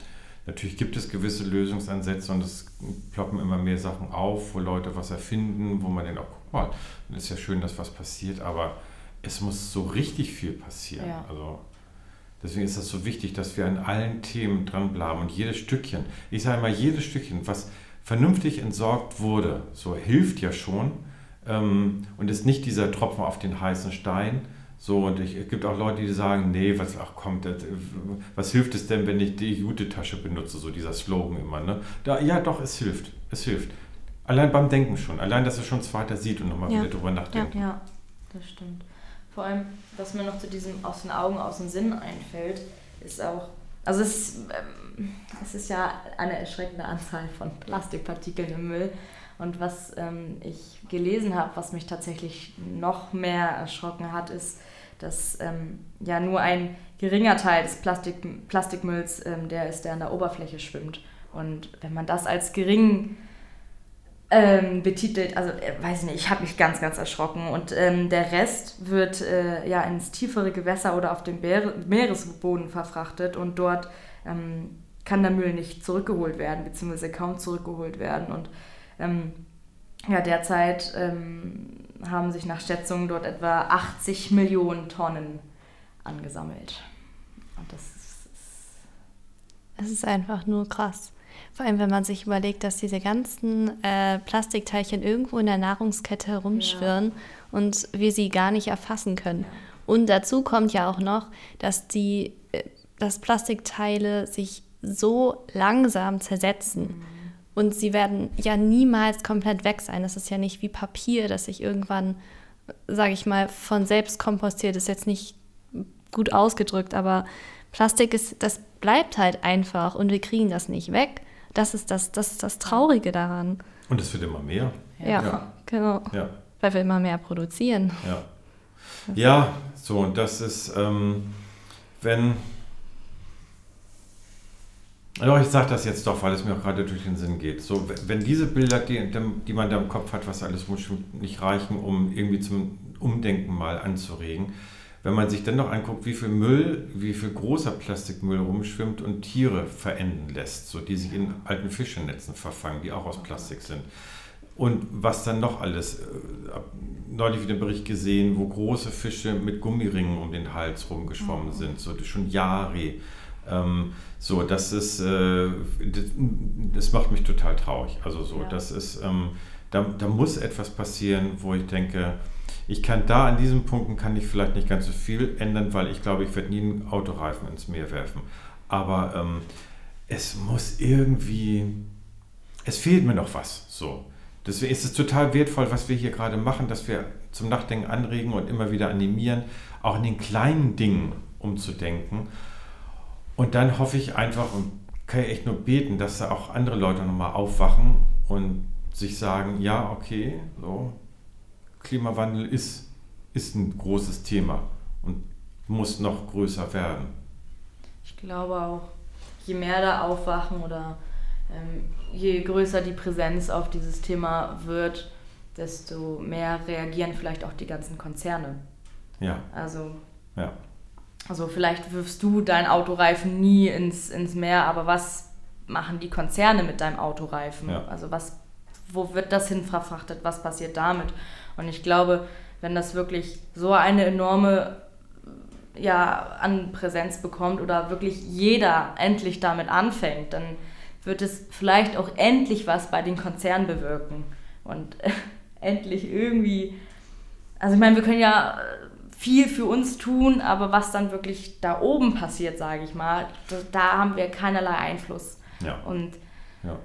natürlich gibt es gewisse Lösungsansätze und es ploppen immer mehr Sachen auf, wo Leute was erfinden, wo man denkt, oh, guck mal, dann ist ja schön, dass was passiert, aber es muss so richtig viel passieren. Ja. Also deswegen ist es so wichtig, dass wir an allen Themen dranbleiben und jedes Stückchen, ich sage mal, jedes Stückchen, was vernünftig entsorgt wurde, so hilft ja schon, ähm, und ist nicht dieser Tropfen auf den heißen Stein. So, und ich, es gibt auch Leute, die sagen, nee, was, ach komm, das, was hilft es denn, wenn ich die Jute-Tasche benutze, so dieser Slogan immer, ne? Da, ja, doch, es hilft, es hilft. Allein beim Denken schon, allein, dass er schon zweiter sieht und nochmal ja. wieder drüber nachdenkt. Ja, ja, das stimmt. Vor allem, was mir noch zu diesem aus den Augen, aus dem Sinn einfällt, ist auch, also es ähm, es ist ja eine erschreckende Anzahl von Plastikpartikeln im Müll. Und was ähm, ich gelesen habe, was mich tatsächlich noch mehr erschrocken hat, ist, dass ähm, ja nur ein geringer Teil des Plastik, Plastikmülls ähm, der ist, der an der Oberfläche schwimmt. Und wenn man das als gering ähm, betitelt, also äh, weiß ich nicht, ich habe mich ganz, ganz erschrocken. Und ähm, der Rest wird äh, ja ins tiefere Gewässer oder auf den Meeresboden verfrachtet und dort ähm, kann der Müll nicht zurückgeholt werden, beziehungsweise kaum zurückgeholt werden. Und ähm, ja, derzeit ähm, haben sich nach Schätzungen dort etwa 80 Millionen Tonnen angesammelt. Und das ist, es ist einfach nur krass. Vor allem, wenn man sich überlegt, dass diese ganzen äh, Plastikteilchen irgendwo in der Nahrungskette herumschwirren ja. und wir sie gar nicht erfassen können. Ja. Und dazu kommt ja auch noch, dass die äh, dass Plastikteile sich so langsam zersetzen. Mhm und sie werden ja niemals komplett weg sein. Das ist ja nicht wie Papier, das sich irgendwann, sage ich mal, von selbst kompostiert. Das ist jetzt nicht gut ausgedrückt, aber Plastik ist, das bleibt halt einfach und wir kriegen das nicht weg. Das ist das, das, ist das Traurige daran. Und es wird immer mehr. Ja, ja. genau. Ja. Weil wir immer mehr produzieren. Ja, ja so, und das ist, ähm, wenn doch, ich sage das jetzt doch, weil es mir auch gerade durch den Sinn geht. So, wenn diese Bilder, die, die man da im Kopf hat, was alles muss nicht reichen, um irgendwie zum Umdenken mal anzuregen. Wenn man sich dann noch anguckt, wie viel Müll, wie viel großer Plastikmüll rumschwimmt und Tiere verenden lässt, so die sich in alten Fischenetzen verfangen, die auch aus Plastik sind. Und was dann noch alles. Äh, neulich wieder einen Bericht gesehen, wo große Fische mit Gummiringen um den Hals rumgeschwommen mhm. sind, so schon Jahre. Ähm, so, das ist, äh, das, das, macht mich total traurig. Also so, ja. das ist, ähm, da, da muss etwas passieren, wo ich denke, ich kann da an diesen Punkten kann ich vielleicht nicht ganz so viel ändern, weil ich glaube, ich werde nie einen Autoreifen ins Meer werfen. Aber ähm, es muss irgendwie, es fehlt mir noch was. So. Deswegen ist es total wertvoll, was wir hier gerade machen, dass wir zum Nachdenken anregen und immer wieder animieren, auch in den kleinen Dingen umzudenken. Und dann hoffe ich einfach und kann ich echt nur beten, dass da auch andere Leute nochmal aufwachen und sich sagen, ja, okay, so, Klimawandel ist, ist ein großes Thema und muss noch größer werden. Ich glaube auch, je mehr da aufwachen oder ähm, je größer die Präsenz auf dieses Thema wird, desto mehr reagieren vielleicht auch die ganzen Konzerne. Ja. Also, ja. Also vielleicht wirfst du deinen Autoreifen nie ins, ins Meer, aber was machen die Konzerne mit deinem Autoreifen? Ja. Also was, wo wird das hin verfrachtet? Was passiert damit? Und ich glaube, wenn das wirklich so eine enorme ja, an Präsenz bekommt oder wirklich jeder endlich damit anfängt, dann wird es vielleicht auch endlich was bei den Konzernen bewirken und endlich irgendwie, also ich meine, wir können ja viel für uns tun, aber was dann wirklich da oben passiert, sage ich mal, da, haben wir keinerlei Einfluss. Ja. Und ja.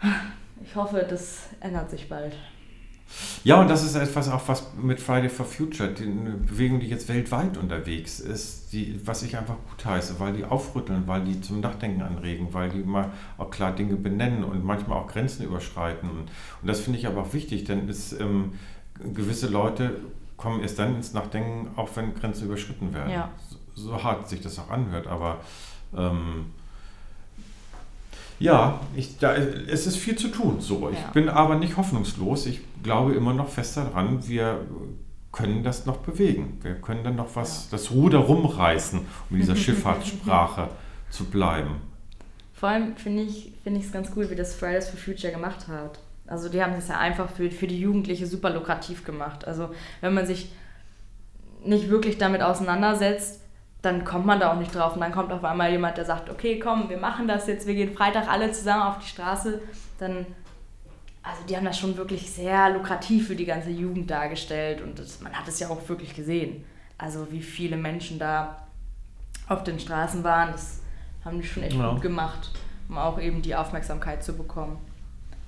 ich hoffe, das ändert sich bald. Ja, und das ist etwas auch, was mit Friday for Future, die Bewegung, die jetzt weltweit unterwegs ist, die, was ich einfach gut heiße, weil die aufrütteln, weil die zum Nachdenken anregen, weil die mal auch klar Dinge benennen und manchmal auch Grenzen überschreiten. Und, und das finde ich aber auch wichtig, denn es, ähm, gewisse Leute kommen erst dann ins Nachdenken, auch wenn Grenzen überschritten werden. Ja. So, so hart sich das auch anhört, aber ähm, ja, ich, da, es ist viel zu tun. So. Ich ja. bin aber nicht hoffnungslos. Ich glaube immer noch fest daran, wir können das noch bewegen. Wir können dann noch was, ja. das Ruder rumreißen, um in dieser Schifffahrtssprache zu bleiben. Vor allem finde ich es find ganz cool, wie das Fridays for Future gemacht hat. Also die haben es ja einfach für, für die Jugendliche super lukrativ gemacht. Also wenn man sich nicht wirklich damit auseinandersetzt, dann kommt man da auch nicht drauf. Und dann kommt auf einmal jemand, der sagt, okay, komm, wir machen das jetzt, wir gehen Freitag alle zusammen auf die Straße. Dann, also die haben das schon wirklich sehr lukrativ für die ganze Jugend dargestellt. Und das, man hat es ja auch wirklich gesehen. Also wie viele Menschen da auf den Straßen waren, das haben die schon echt ja. gut gemacht, um auch eben die Aufmerksamkeit zu bekommen.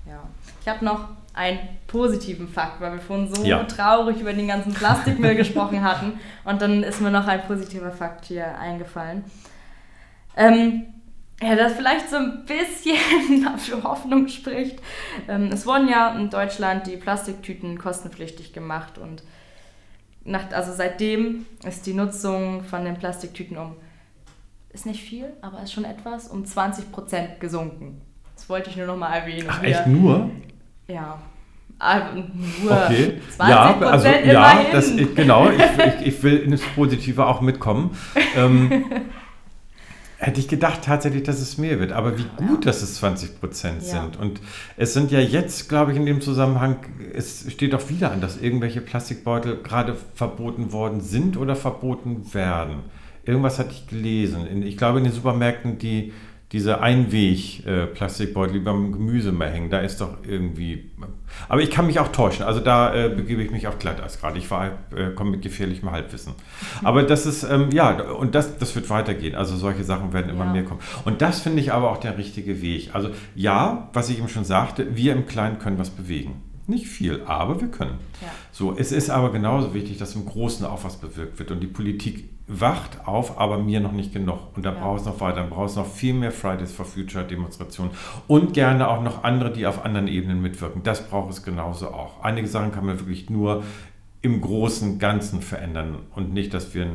Ja. Ich habe noch einen positiven Fakt, weil wir vorhin so ja. traurig über den ganzen Plastikmüll gesprochen hatten. Und dann ist mir noch ein positiver Fakt hier eingefallen. Ähm, ja, das vielleicht so ein bisschen für Hoffnung spricht. Ähm, es wurden ja in Deutschland die Plastiktüten kostenpflichtig gemacht und nach, also seitdem ist die Nutzung von den Plastiktüten um, ist nicht viel, aber ist schon etwas, um 20 Prozent gesunken. Das wollte ich nur noch mal erwähnen. Ach, echt nur? Ja. Also nur okay. 20 ja, also, ja, das, ich, genau. Ich, ich, ich, will ins Positive auch mitkommen. Ähm, hätte ich gedacht tatsächlich, dass es mehr wird. Aber wie gut, ja. dass es 20 Prozent ja. sind. Und es sind ja jetzt, glaube ich, in dem Zusammenhang, es steht auch wieder an, dass irgendwelche Plastikbeutel gerade verboten worden sind oder verboten werden. Irgendwas hatte ich gelesen. Ich glaube, in den Supermärkten, die diese Einweg-Plastikbeutel, die beim Gemüse mehr hängen, da ist doch irgendwie. Aber ich kann mich auch täuschen. Also da äh, begebe ich mich auf Glatteis gerade. Ich äh, komme mit gefährlichem Halbwissen. Aber das ist, ähm, ja, und das, das wird weitergehen. Also solche Sachen werden immer ja. mehr kommen. Und das finde ich aber auch der richtige Weg. Also ja, was ich eben schon sagte, wir im Kleinen können was bewegen. Nicht viel, aber wir können. Ja. So, es ist aber genauso wichtig, dass im Großen auch was bewirkt wird. Und die Politik wacht auf, aber mir noch nicht genug. Und da ja. braucht es noch weiter. Dann braucht es noch viel mehr Fridays for Future Demonstrationen. Und gerne auch noch andere, die auf anderen Ebenen mitwirken. Das braucht es genauso auch. Einige Sachen kann man wirklich nur im großen Ganzen verändern und nicht, dass wir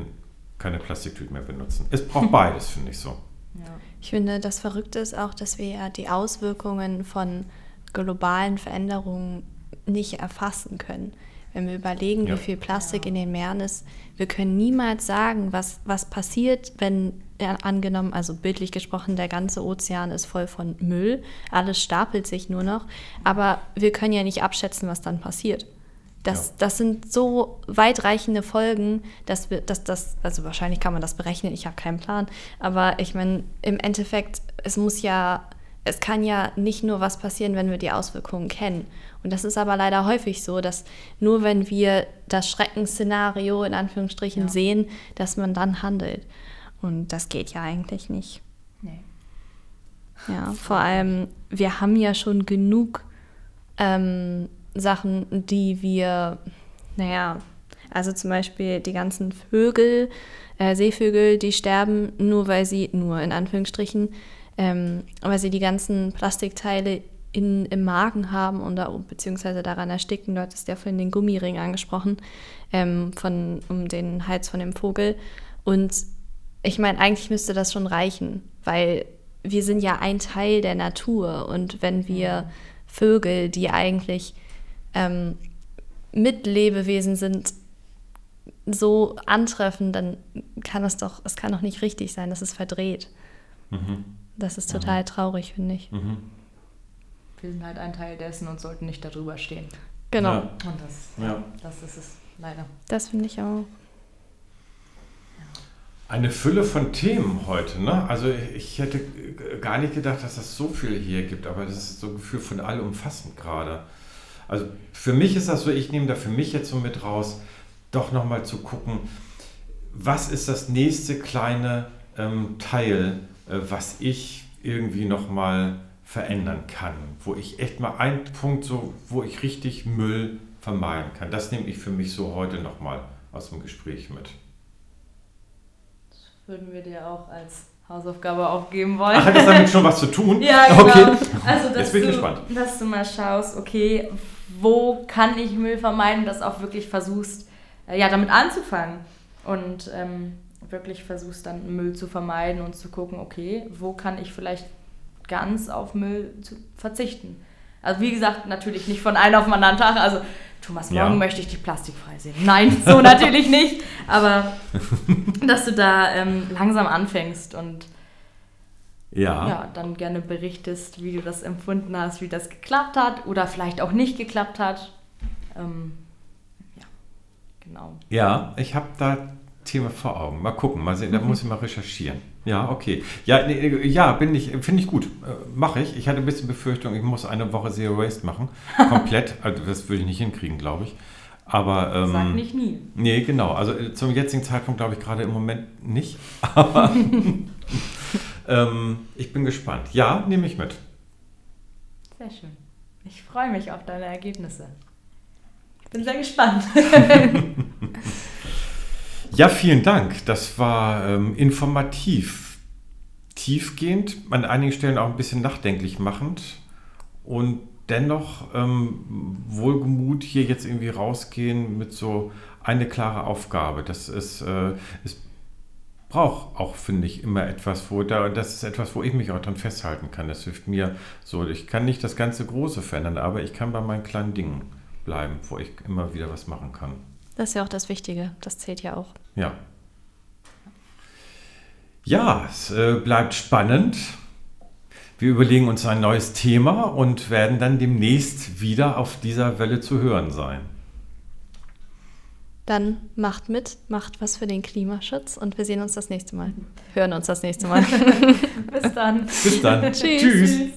keine Plastiktüten mehr benutzen. Es braucht beides, finde ich so. Ja. Ich finde, das Verrückte ist auch, dass wir ja die Auswirkungen von globalen Veränderungen nicht erfassen können. Wenn wir überlegen, Ja. wie viel Plastik in den Meeren ist, wir können niemals sagen, was, was passiert, wenn angenommen, also bildlich gesprochen, der ganze Ozean ist voll von Müll, alles stapelt sich nur noch, aber wir können ja nicht abschätzen, was dann passiert. Das, Ja. das sind so weitreichende Folgen, dass wir, dass das, also wahrscheinlich kann man das berechnen, ich habe keinen Plan, aber ich meine, im Endeffekt, es muss ja, es kann ja nicht nur was passieren, wenn wir die Auswirkungen kennen. Und das ist aber leider häufig so, dass nur wenn wir das Schreckensszenario in Anführungsstrichen Ja. sehen, dass man dann handelt. Und das geht ja eigentlich nicht. Nee. Ja, vor allem, wir haben ja schon genug ähm, Sachen, die wir, naja, also zum Beispiel die ganzen Vögel, äh, Seevögel, die sterben nur, weil sie, nur in Anführungsstrichen, ähm, weil sie die ganzen Plastikteile in, im Magen haben und da, beziehungsweise daran ersticken. Du hattest ja vorhin den Gummiring angesprochen, ähm, von, um den Hals von dem Vogel. Und ich meine, eigentlich müsste das schon reichen, weil wir sind ja ein Teil der Natur und wenn wir Vögel, die eigentlich ähm, Mitlebewesen sind, so antreffen, dann kann es doch, es kann doch nicht richtig sein, das ist verdreht. Mhm. Das ist total traurig, finde ich. Mhm. Wir sind halt ein Teil dessen und sollten nicht darüber stehen. Genau, Ja. Und das, Ja. das ist es leider. das finde ich auch. Eine Fülle von Themen heute, ne? Also ich hätte gar nicht gedacht, dass es so viel hier gibt, aber das ist so ein Gefühl von allumfassend gerade. Also für mich ist das so, ich nehme da für mich jetzt so mit raus, doch nochmal zu gucken, was ist das nächste kleine ähm, Teil, was ich irgendwie nochmal verändern kann, wo ich echt mal einen Punkt so, wo ich richtig Müll vermeiden kann. Das nehme ich für mich so heute nochmal aus dem Gespräch mit. Würden wir dir auch als Hausaufgabe aufgeben wollen. Ach, hat das damit schon was zu tun? Ja, genau. Okay. Also, dass, Jetzt bin ich du, gespannt. dass du mal schaust, okay, wo kann ich Müll vermeiden, dass auch wirklich versuchst, äh, ja, damit anzufangen. Und ähm, wirklich versuchst dann Müll zu vermeiden und zu gucken, okay, wo kann ich vielleicht ganz auf Müll zu verzichten. Also wie gesagt, natürlich nicht von einem auf den anderen Tag. Also Thomas, morgen Ja. möchte ich die plastikfrei sehen. Nein, so natürlich nicht. Aber dass du da ähm, langsam anfängst und Ja. ja, dann gerne berichtest, wie du das empfunden hast, wie das geklappt hat oder vielleicht auch nicht geklappt hat. Ähm, ja, genau. Ja, ich habe da Thema vor Augen. Mal gucken, mal sehen, da muss ich mal recherchieren. Ja, okay. Ja, nee, ja bin ich, finde ich gut. Äh, Mache ich. Ich hatte ein bisschen Befürchtung, ich muss eine Woche Zero Waste machen. Komplett. also das würde ich nicht hinkriegen, glaube ich. Aber. Ähm, Sag nicht nie. Nee, genau. Also äh, zum jetzigen Zeitpunkt glaube ich gerade im Moment nicht. Aber ähm, ich bin gespannt. Ja, nehme ich mit. Sehr schön. Ich freue mich auf deine Ergebnisse. Ich bin sehr gespannt. Ja, vielen Dank. Das war ähm, informativ, tiefgehend, an einigen Stellen auch ein bisschen nachdenklich machend und dennoch ähm, wohlgemut hier jetzt irgendwie rausgehen mit so eine klare Aufgabe. Das ist, äh, es braucht auch, finde ich, immer etwas, wo da, das ist etwas, wo ich mich auch dran festhalten kann. Das hilft mir so. Ich kann nicht das ganze Große verändern, aber ich kann bei meinen kleinen Dingen bleiben, wo ich immer wieder was machen kann. Das ist ja auch das Wichtige. Das zählt ja auch. Ja. Ja, es äh, bleibt spannend. Wir überlegen uns ein neues Thema und werden dann demnächst wieder auf dieser Welle zu hören sein. Dann macht mit, macht was für den Klimaschutz und wir sehen uns das nächste Mal. Hören uns das nächste Mal. Bis dann. Bis dann. Tschüss. Tschüss. Tschüss.